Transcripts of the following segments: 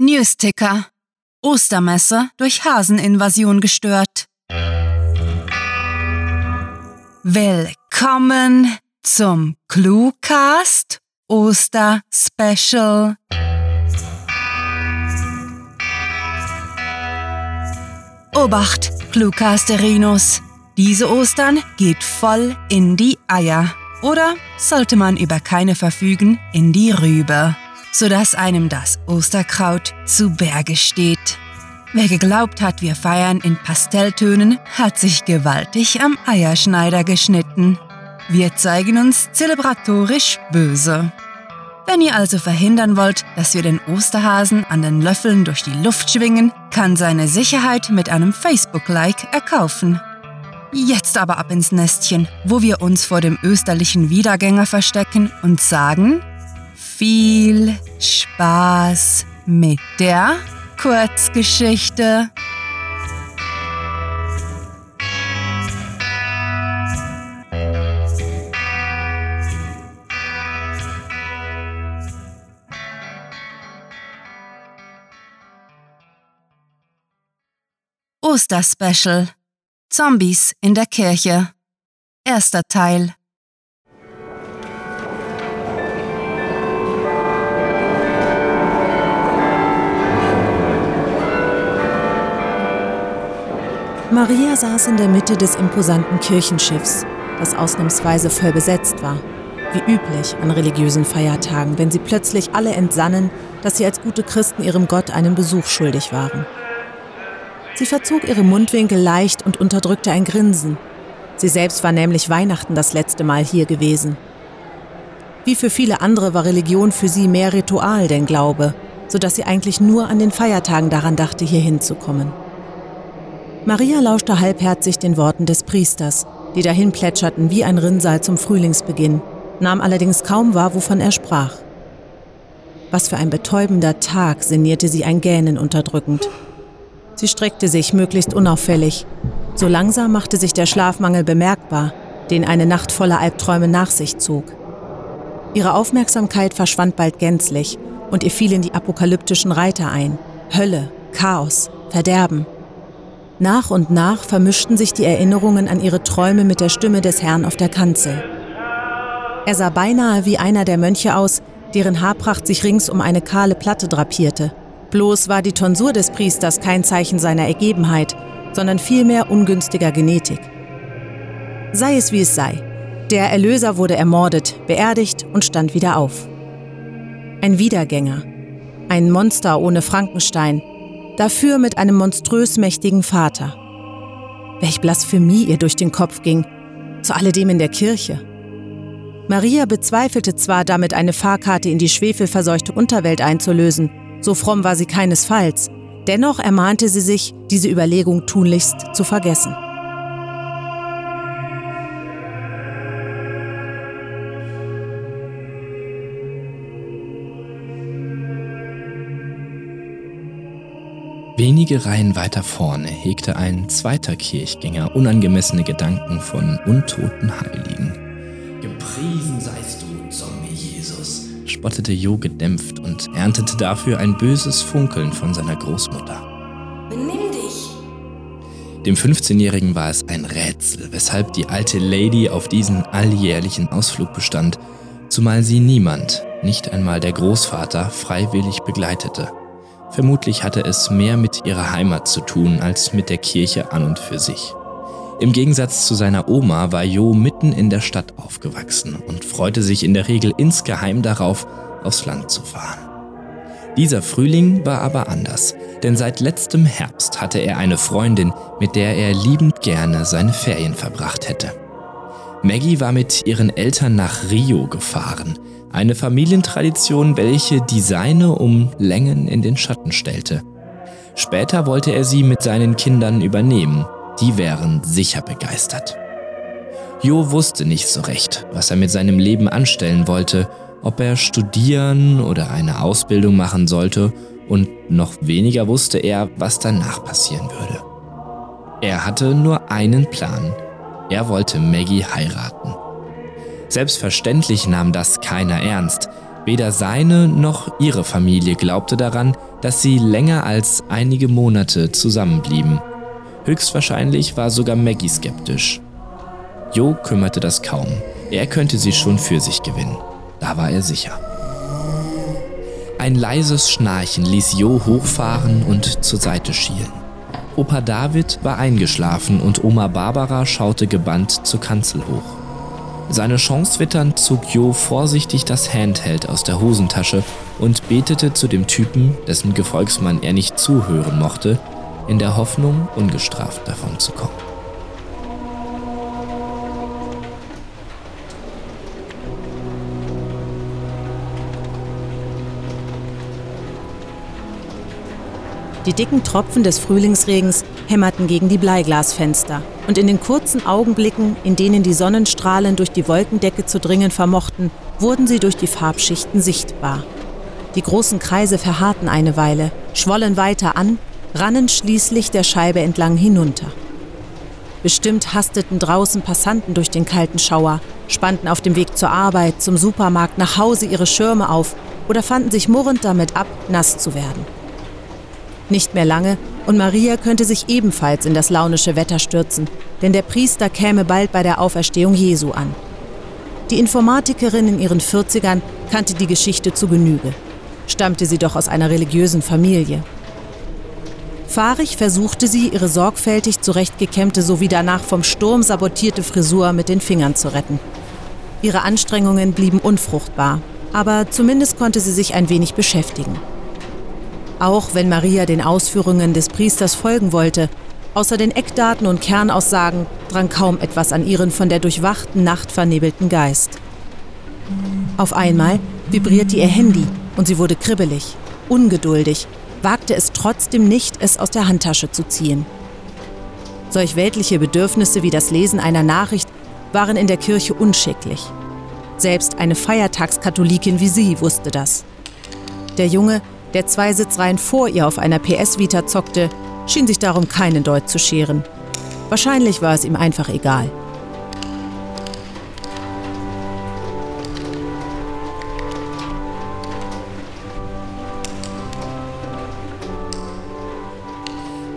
Newsticker. Ostermesse durch Haseninvasion gestört. Willkommen zum Cluecast Oster Special. Obacht, Cluecasterinos. Diese Ostern geht voll in die Eier. Oder sollte man über keine verfügen, in die Rübe, sodass einem das Osterkraut zu Berge steht. Wer geglaubt hat, wir feiern in Pastelltönen, hat sich gewaltig am Eierschneider geschnitten. Wir zeigen uns zelebratorisch böse. Wenn ihr also verhindern wollt, dass wir den Osterhasen an den Löffeln durch die Luft schwingen, kann seine Sicherheit mit einem Facebook-Like erkaufen. Jetzt aber ab ins Nestchen, wo wir uns vor dem österlichen Wiedergänger verstecken und sagen, viel Spaß mit der Kurzgeschichte. Osterspecial. Zombies in der Kirche. Erster Teil Maria saß in der Mitte des imposanten Kirchenschiffs, das ausnahmsweise voll besetzt war, wie üblich an religiösen Feiertagen, wenn sie plötzlich alle entsannen, dass sie als gute Christen ihrem Gott einen Besuch schuldig waren. Sie verzog ihre Mundwinkel leicht und unterdrückte ein Grinsen. Sie selbst war nämlich Weihnachten das letzte Mal hier gewesen. Wie für viele andere war Religion für sie mehr Ritual denn Glaube, sodass sie eigentlich nur an den Feiertagen daran dachte, hier hinzukommen. Maria lauschte halbherzig den Worten des Priesters, die dahin plätscherten wie ein Rinnsal zum Frühlingsbeginn, nahm allerdings kaum wahr, wovon er sprach. Was für ein betäubender Tag, sinnierte sie ein Gähnen unterdrückend. Sie streckte sich möglichst unauffällig. So langsam machte sich der Schlafmangel bemerkbar, den eine Nacht voller Albträume nach sich zog. Ihre Aufmerksamkeit verschwand bald gänzlich und ihr fielen die apokalyptischen Reiter ein. Hölle, Chaos, Verderben. Nach und nach vermischten sich die Erinnerungen an ihre Träume mit der Stimme des Herrn auf der Kanzel. Er sah beinahe wie einer der Mönche aus, deren Haarpracht sich rings um eine kahle Platte drapierte. Bloß war die Tonsur des Priesters kein Zeichen seiner Ergebenheit, sondern vielmehr ungünstiger Genetik. Sei es wie es sei, der Erlöser wurde ermordet, beerdigt und stand wieder auf. Ein Wiedergänger, ein Monster ohne Frankenstein, dafür mit einem monströs mächtigen Vater. Welch Blasphemie ihr durch den Kopf ging, zu alledem in der Kirche. Maria bezweifelte zwar, damit eine Fahrkarte in die schwefelverseuchte Unterwelt einzulösen, so fromm war sie keinesfalls, dennoch ermahnte sie sich, diese Überlegung tunlichst zu vergessen. Wenige Reihen weiter vorne hegte ein zweiter Kirchgänger unangemessene Gedanken von untoten Heiligen. Gepriesen seist du, Zombie Jesus, spottete Jo gedämpft und erntete dafür ein böses Funkeln von seiner Großmutter. Benimm dich! Dem 15-Jährigen war es ein Rätsel, weshalb die alte Lady auf diesen alljährlichen Ausflug bestand, zumal sie niemand, nicht einmal der Großvater, freiwillig begleitete. Vermutlich hatte es mehr mit ihrer Heimat zu tun als mit der Kirche an und für sich. Im Gegensatz zu seiner Oma war Jo mitten in der Stadt aufgewachsen und freute sich in der Regel insgeheim darauf, aufs Land zu fahren. Dieser Frühling war aber anders, denn seit letztem Herbst hatte er eine Freundin, mit der er liebend gerne seine Ferien verbracht hätte. Maggie war mit ihren Eltern nach Rio gefahren, eine Familientradition, welche die seine um Längen in den Schatten stellte. Später wollte er sie mit seinen Kindern übernehmen, die wären sicher begeistert. Jo wusste nicht so recht, was er mit seinem Leben anstellen wollte, ob er studieren oder eine Ausbildung machen sollte und noch weniger wusste er, was danach passieren würde. Er hatte nur einen Plan. Er wollte Maggie heiraten. Selbstverständlich nahm das keiner ernst. Weder seine noch ihre Familie glaubte daran, dass sie länger als einige Monate zusammenblieben. Höchstwahrscheinlich war sogar Maggie skeptisch. Jo kümmerte das kaum. Er könnte sie schon für sich gewinnen. Da war er sicher. Ein leises Schnarchen ließ Jo hochfahren und zur Seite schielen. Opa David war eingeschlafen und Oma Barbara schaute gebannt zur Kanzel hoch. Seine Chance witternd zog Jo vorsichtig das Handheld aus der Hosentasche und betete zu dem Typen, dessen Gefolgsmann er nicht zuhören mochte, in der Hoffnung, ungestraft davon zu kommen. Die dicken Tropfen des Frühlingsregens hämmerten gegen die Bleiglasfenster. Und in den kurzen Augenblicken, in denen die Sonnenstrahlen durch die Wolkendecke zu dringen vermochten, wurden sie durch die Farbschichten sichtbar. Die großen Kreise verharrten eine Weile, schwollen weiter an, rannen schließlich der Scheibe entlang hinunter. Bestimmt hasteten draußen Passanten durch den kalten Schauer, spannten auf dem Weg zur Arbeit, zum Supermarkt, nach Hause ihre Schirme auf oder fanden sich murrend damit ab, nass zu werden. Nicht mehr lange und Maria könnte sich ebenfalls in das launische Wetter stürzen, denn der Priester käme bald bei der Auferstehung Jesu an. Die Informatikerin in ihren 40ern kannte die Geschichte zu Genüge. Stammte sie doch aus einer religiösen Familie. Fahrig versuchte sie, ihre sorgfältig zurechtgekämmte sowie danach vom Sturm sabotierte Frisur mit den Fingern zu retten. Ihre Anstrengungen blieben unfruchtbar, aber zumindest konnte sie sich ein wenig beschäftigen. Auch wenn Maria den Ausführungen des Priesters folgen wollte, außer den Eckdaten und Kernaussagen drang kaum etwas an ihren von der durchwachten Nacht vernebelten Geist. Auf einmal vibrierte ihr Handy und sie wurde kribbelig, ungeduldig, wagte es trotzdem nicht, es aus der Handtasche zu ziehen. Solch weltliche Bedürfnisse wie das Lesen einer Nachricht waren in der Kirche unschicklich. Selbst eine Feiertagskatholikin wie sie wusste das. Der Junge der zwei Sitzreihen vor ihr auf einer PS Vita zockte, schien sich darum keinen Deut zu scheren. Wahrscheinlich war es ihm einfach egal.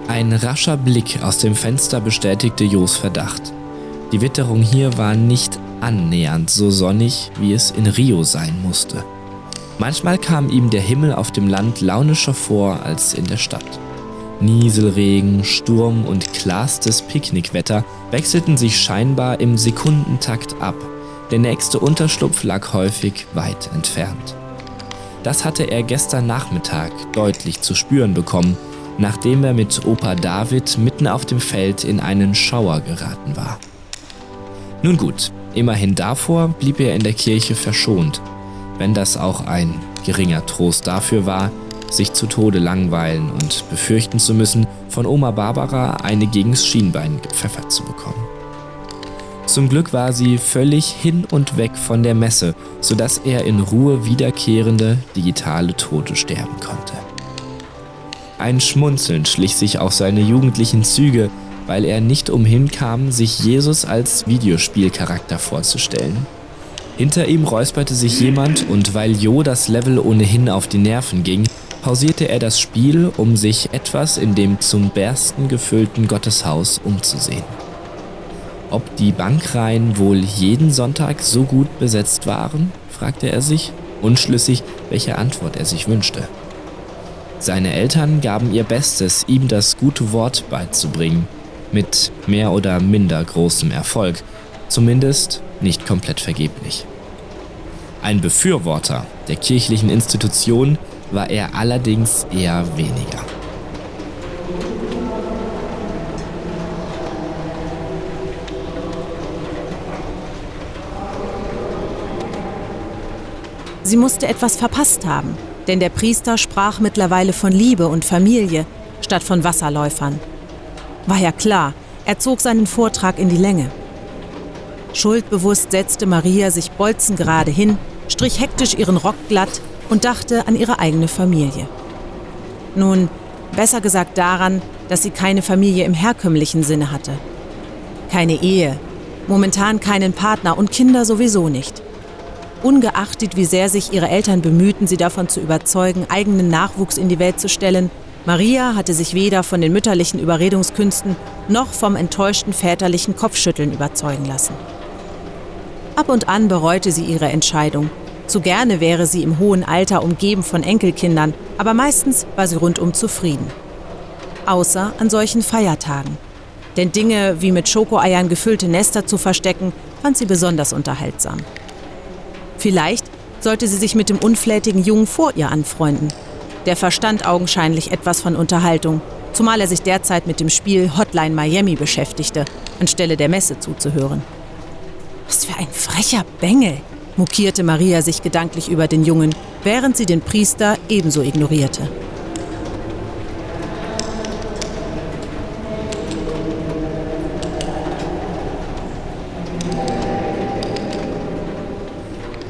Ein rascher Blick aus dem Fenster bestätigte Jos Verdacht. Die Witterung hier war nicht annähernd so sonnig, wie es in Rio sein musste. Manchmal kam ihm der Himmel auf dem Land launischer vor als in der Stadt. Nieselregen, Sturm und klarstes Picknickwetter wechselten sich scheinbar im Sekundentakt ab. Der nächste Unterschlupf lag häufig weit entfernt. Das hatte er gestern Nachmittag deutlich zu spüren bekommen, nachdem er mit Opa David mitten auf dem Feld in einen Schauer geraten war. Nun gut, immerhin davor blieb er in der Kirche verschont wenn das auch ein geringer Trost dafür war, sich zu Tode langweilen und befürchten zu müssen, von Oma Barbara eine gegens Schienbein gepfeffert zu bekommen. Zum Glück war sie völlig hin und weg von der Messe, sodass er in Ruhe wiederkehrende digitale Tote sterben konnte. Ein Schmunzeln schlich sich auf seine jugendlichen Züge, weil er nicht umhin kam, sich Jesus als Videospielcharakter vorzustellen. Hinter ihm räusperte sich jemand und weil Jo das Level ohnehin auf die Nerven ging, pausierte er das Spiel, um sich etwas in dem zum Bersten gefüllten Gotteshaus umzusehen. Ob die Bankreihen wohl jeden Sonntag so gut besetzt waren, fragte er sich, unschlüssig, welche Antwort er sich wünschte. Seine Eltern gaben ihr Bestes, ihm das gute Wort beizubringen, mit mehr oder minder großem Erfolg, zumindest nicht komplett vergeblich. Ein Befürworter der kirchlichen Institution war er allerdings eher weniger. Sie musste etwas verpasst haben, denn der Priester sprach mittlerweile von Liebe und Familie statt von Wasserläufern. War ja klar, er zog seinen Vortrag in die Länge. Schuldbewusst setzte Maria sich bolzengerade hin, strich hektisch ihren Rock glatt und dachte an ihre eigene Familie. Nun, besser gesagt daran, dass sie keine Familie im herkömmlichen Sinne hatte. Keine Ehe, momentan keinen Partner und Kinder sowieso nicht. Ungeachtet, wie sehr sich ihre Eltern bemühten, sie davon zu überzeugen, eigenen Nachwuchs in die Welt zu stellen, Maria hatte sich weder von den mütterlichen Überredungskünsten noch vom enttäuschten väterlichen Kopfschütteln überzeugen lassen. Ab und an bereute sie ihre Entscheidung. Zu gerne wäre sie im hohen Alter umgeben von Enkelkindern, aber meistens war sie rundum zufrieden. Außer an solchen Feiertagen. Denn Dinge wie mit Schokoeiern gefüllte Nester zu verstecken, fand sie besonders unterhaltsam. Vielleicht sollte sie sich mit dem unflätigen Jungen vor ihr anfreunden. Der verstand augenscheinlich etwas von Unterhaltung, zumal er sich derzeit mit dem Spiel Hotline Miami beschäftigte, anstelle der Messe zuzuhören. Was für ein frecher Bengel, mokierte Maria sich gedanklich über den Jungen, während sie den Priester ebenso ignorierte.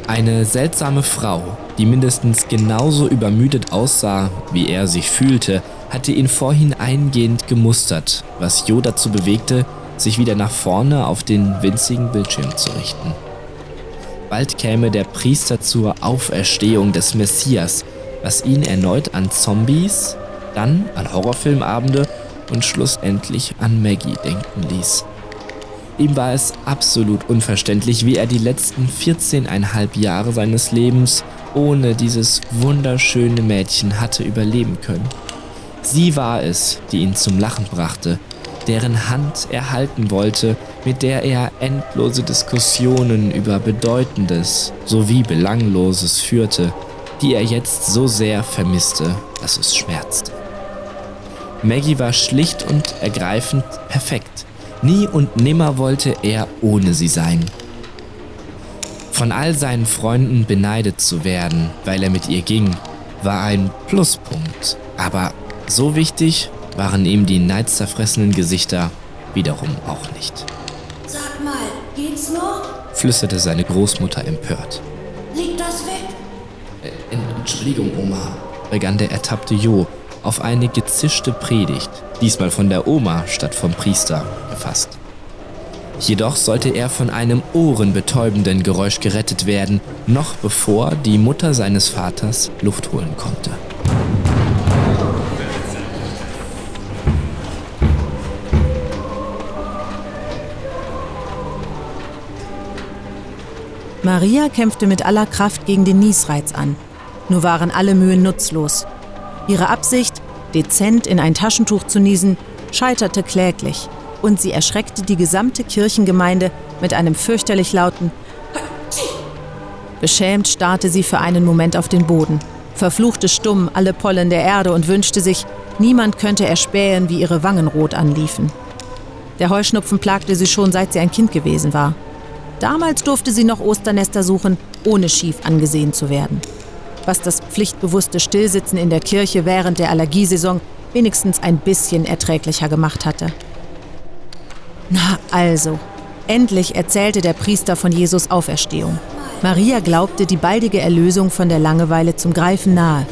Eine seltsame Frau, die mindestens genauso übermüdet aussah, wie er sich fühlte, hatte ihn vorhin eingehend gemustert, was Jo dazu bewegte, sich wieder nach vorne auf den winzigen Bildschirm zu richten. Bald käme der Priester zur Auferstehung des Messias, was ihn erneut an Zombies, dann an Horrorfilmabende und schlussendlich an Maggie denken ließ. Ihm war es absolut unverständlich, wie er die letzten 14,5 Jahre seines Lebens ohne dieses wunderschöne Mädchen hatte überleben können. Sie war es, die ihn zum Lachen brachte, deren Hand er halten wollte, mit der er endlose Diskussionen über Bedeutendes sowie Belangloses führte, die er jetzt so sehr vermisste, dass es schmerzte. Maggie war schlicht und ergreifend perfekt. Nie und nimmer wollte er ohne sie sein. Von all seinen Freunden beneidet zu werden, weil er mit ihr ging, war ein Pluspunkt. Aber so wichtig waren ihm die neidzerfressenen Gesichter wiederum auch nicht. Sag mal, geht's noch? flüsterte seine Großmutter empört. Leg das weg. Äh, Entschuldigung, Oma, begann der ertappte Jo auf eine gezischte Predigt, diesmal von der Oma statt vom Priester, gefasst. Jedoch sollte er von einem ohrenbetäubenden Geräusch gerettet werden, noch bevor die Mutter seines Vaters Luft holen konnte. Maria kämpfte mit aller Kraft gegen den Niesreiz an. Nur waren alle Mühen nutzlos. Ihre Absicht, dezent in ein Taschentuch zu niesen, scheiterte kläglich und sie erschreckte die gesamte Kirchengemeinde mit einem fürchterlich lauten Beschämt starrte sie für einen Moment auf den Boden, verfluchte stumm alle Pollen der Erde und wünschte sich, niemand könnte erspähen, wie ihre Wangen rot anliefen. Der Heuschnupfen plagte sie schon, seit sie ein Kind gewesen war. Damals durfte sie noch Osternester suchen, ohne schief angesehen zu werden. Was das pflichtbewusste Stillsitzen in der Kirche während der Allergiesaison wenigstens ein bisschen erträglicher gemacht hatte. Na also, endlich erzählte der Priester von Jesus Auferstehung. Maria glaubte die baldige Erlösung von der Langeweile zum Greifen nahe.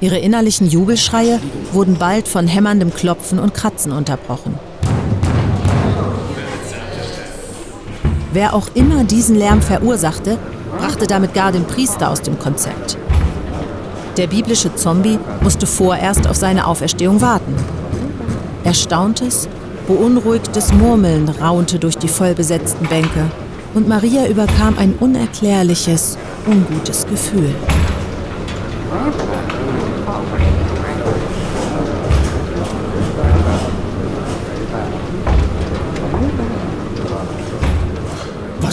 Ihre innerlichen Jubelschreie wurden bald von hämmerndem Klopfen und Kratzen unterbrochen. Wer auch immer diesen Lärm verursachte, brachte damit gar den Priester aus dem Konzept. Der biblische Zombie musste vorerst auf seine Auferstehung warten. Erstauntes, Beunruhigtes Murmeln raunte durch die vollbesetzten Bänke und Maria überkam ein unerklärliches, ungutes Gefühl.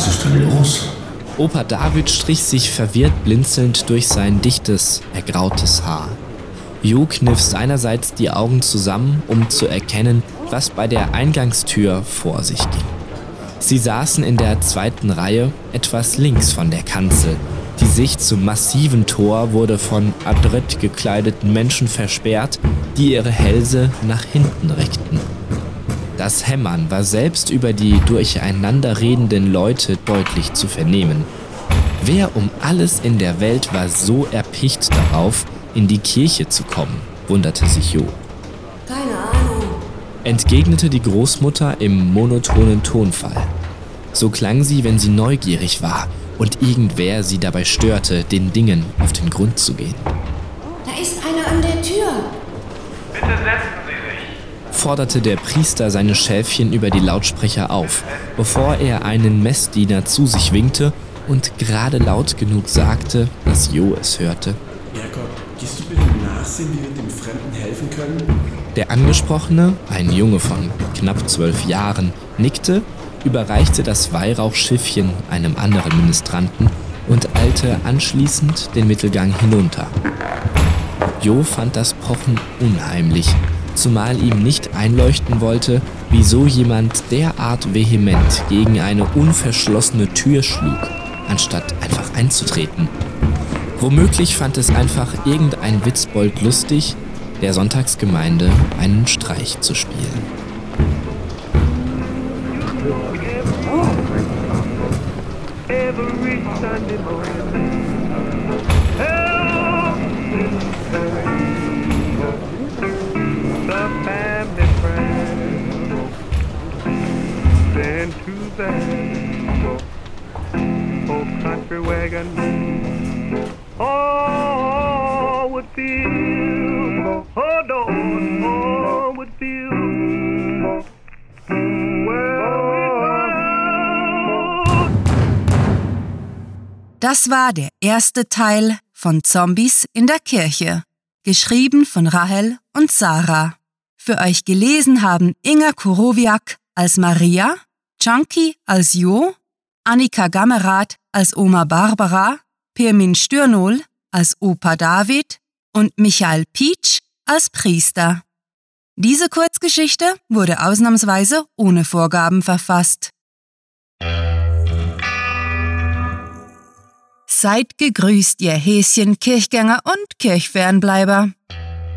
Was ist denn los? Opa David strich sich verwirrt blinzelnd durch sein dichtes, ergrautes Haar. Jo kniff seinerseits die Augen zusammen, um zu erkennen, was bei der Eingangstür vor sich ging. Sie saßen in der zweiten Reihe, etwas links von der Kanzel. Die Sicht zum massiven Tor wurde von adrett gekleideten Menschen versperrt, die ihre Hälse nach hinten reckten. Das Hämmern war selbst über die durcheinander redenden Leute deutlich zu vernehmen. Wer um alles in der Welt war so erpicht darauf, in die Kirche zu kommen, wunderte sich Jo. Keine Ahnung. Entgegnete die Großmutter im monotonen Tonfall. So klang sie, wenn sie neugierig war und irgendwer sie dabei störte, den Dingen auf den Grund zu gehen. Da ist einer an der Tür. Bitte setzen Sie sich. Forderte der Priester seine Schäfchen über die Lautsprecher auf, bevor er einen Messdiener zu sich winkte und gerade laut genug sagte, dass Jo es hörte. Jakob, gehst du bitte nachsehen, wie wir dem Fremden helfen können? Der Angesprochene, ein Junge von knapp zwölf Jahren, nickte, überreichte das Weihrauchschiffchen einem anderen Ministranten und eilte anschließend den Mittelgang hinunter. Jo fand das Pochen unheimlich, zumal ihm nicht einleuchten wollte, wieso jemand derart vehement gegen eine unverschlossene Tür schlug, anstatt einfach einzutreten. Womöglich fand es einfach irgendein Witzbold lustig, der Sonntagsgemeinde einen Streich zu spielen. Every Sunday morning. That old country wagon. Oh, would feel, oh, Lord, oh, would feel. Das war der erste Teil von Zombies in der Kirche, geschrieben von Rahel und Sarah. Für euch gelesen haben Inga Kurowiak als Maria, Chunky als Jo, Annika Gammerath als Oma Barbara, Pirmin Stürnol als Opa David und Michael Pietsch als Priester. Diese Kurzgeschichte wurde ausnahmsweise ohne Vorgaben verfasst. Seid gegrüßt, ihr Häschen, Kirchgänger und Kirchfernbleiber.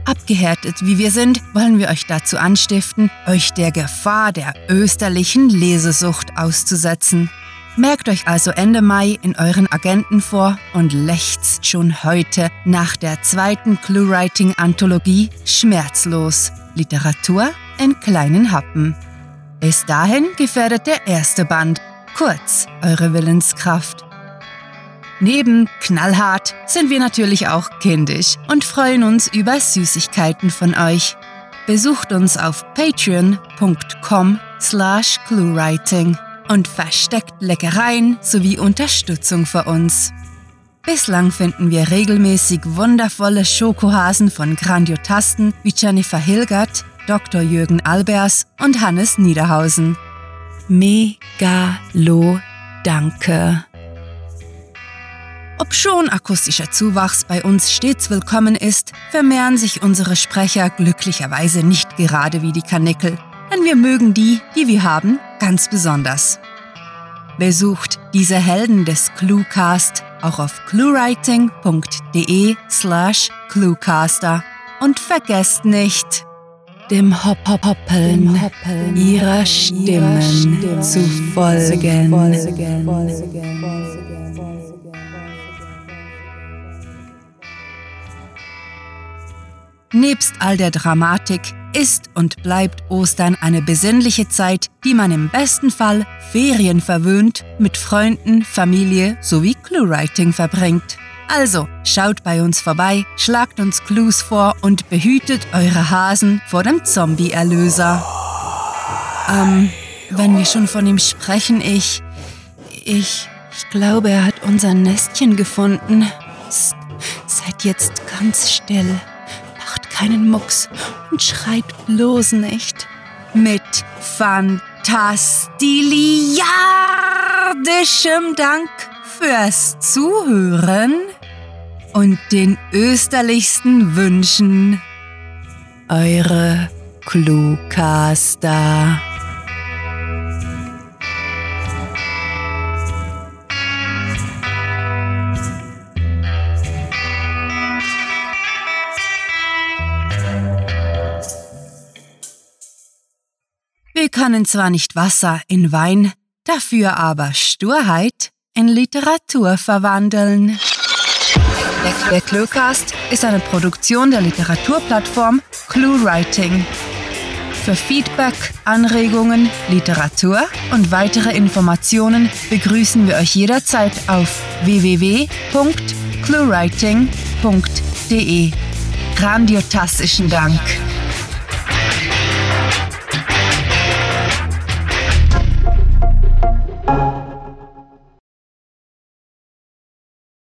Abgehärtet wie wir sind, wollen wir euch dazu anstiften, euch der Gefahr der österlichen Lesesucht auszusetzen. Merkt euch also Ende Mai in euren Agenten vor und lechzt schon heute nach der zweiten Clue-Writing-Anthologie Schmerzlos. Literatur in kleinen Happen. Bis dahin gefährdet der erste Band, kurz eure Willenskraft. Neben knallhart sind wir natürlich auch kindisch und freuen uns über Süßigkeiten von euch. Besucht uns auf patreon.com slash cluewriting und versteckt Leckereien sowie Unterstützung für uns. Bislang finden wir regelmäßig wundervolle Schokohasen von Grandiotasten wie Jennifer Hilgert, Dr. Jürgen Albers und Hannes Niederhausen. Megalo Danke. Obschon akustischer Zuwachs bei uns stets willkommen ist, vermehren sich unsere Sprecher glücklicherweise nicht gerade wie die Karnickel, denn wir mögen die, die wir haben, ganz besonders. Besucht diese Helden des Cluecast auch auf cluewriting.de slash cluecaster und vergesst nicht, dem Hop -Hop Hoppeln ihrer Stimmen zu folgen. Nebst all der Dramatik ist und bleibt Ostern eine besinnliche Zeit, die man im besten Fall ferienverwöhnt mit Freunden, Familie sowie Cluewriting verbringt. Also schaut bei uns vorbei, schlagt uns Clues vor und behütet eure Hasen vor dem Zombie-Erlöser. Ähm, wenn wir schon von ihm sprechen, ich. Ich. Ich glaube, er hat unser Nestchen gefunden. Psst, seid jetzt ganz still keinen Mucks und schreit bloß nicht. Mit fantastiliardischem Dank fürs Zuhören und den österlichsten Wünschen. Eure Cluecaster. Wir können zwar nicht Wasser in Wein, dafür aber Sturheit in Literatur verwandeln. Der Cluecast ist eine Produktion der Literaturplattform ClueWriting. Für Feedback, Anregungen, Literatur und weitere Informationen begrüßen wir euch jederzeit auf www.cluewriting.de. Grandiotastischen Dank.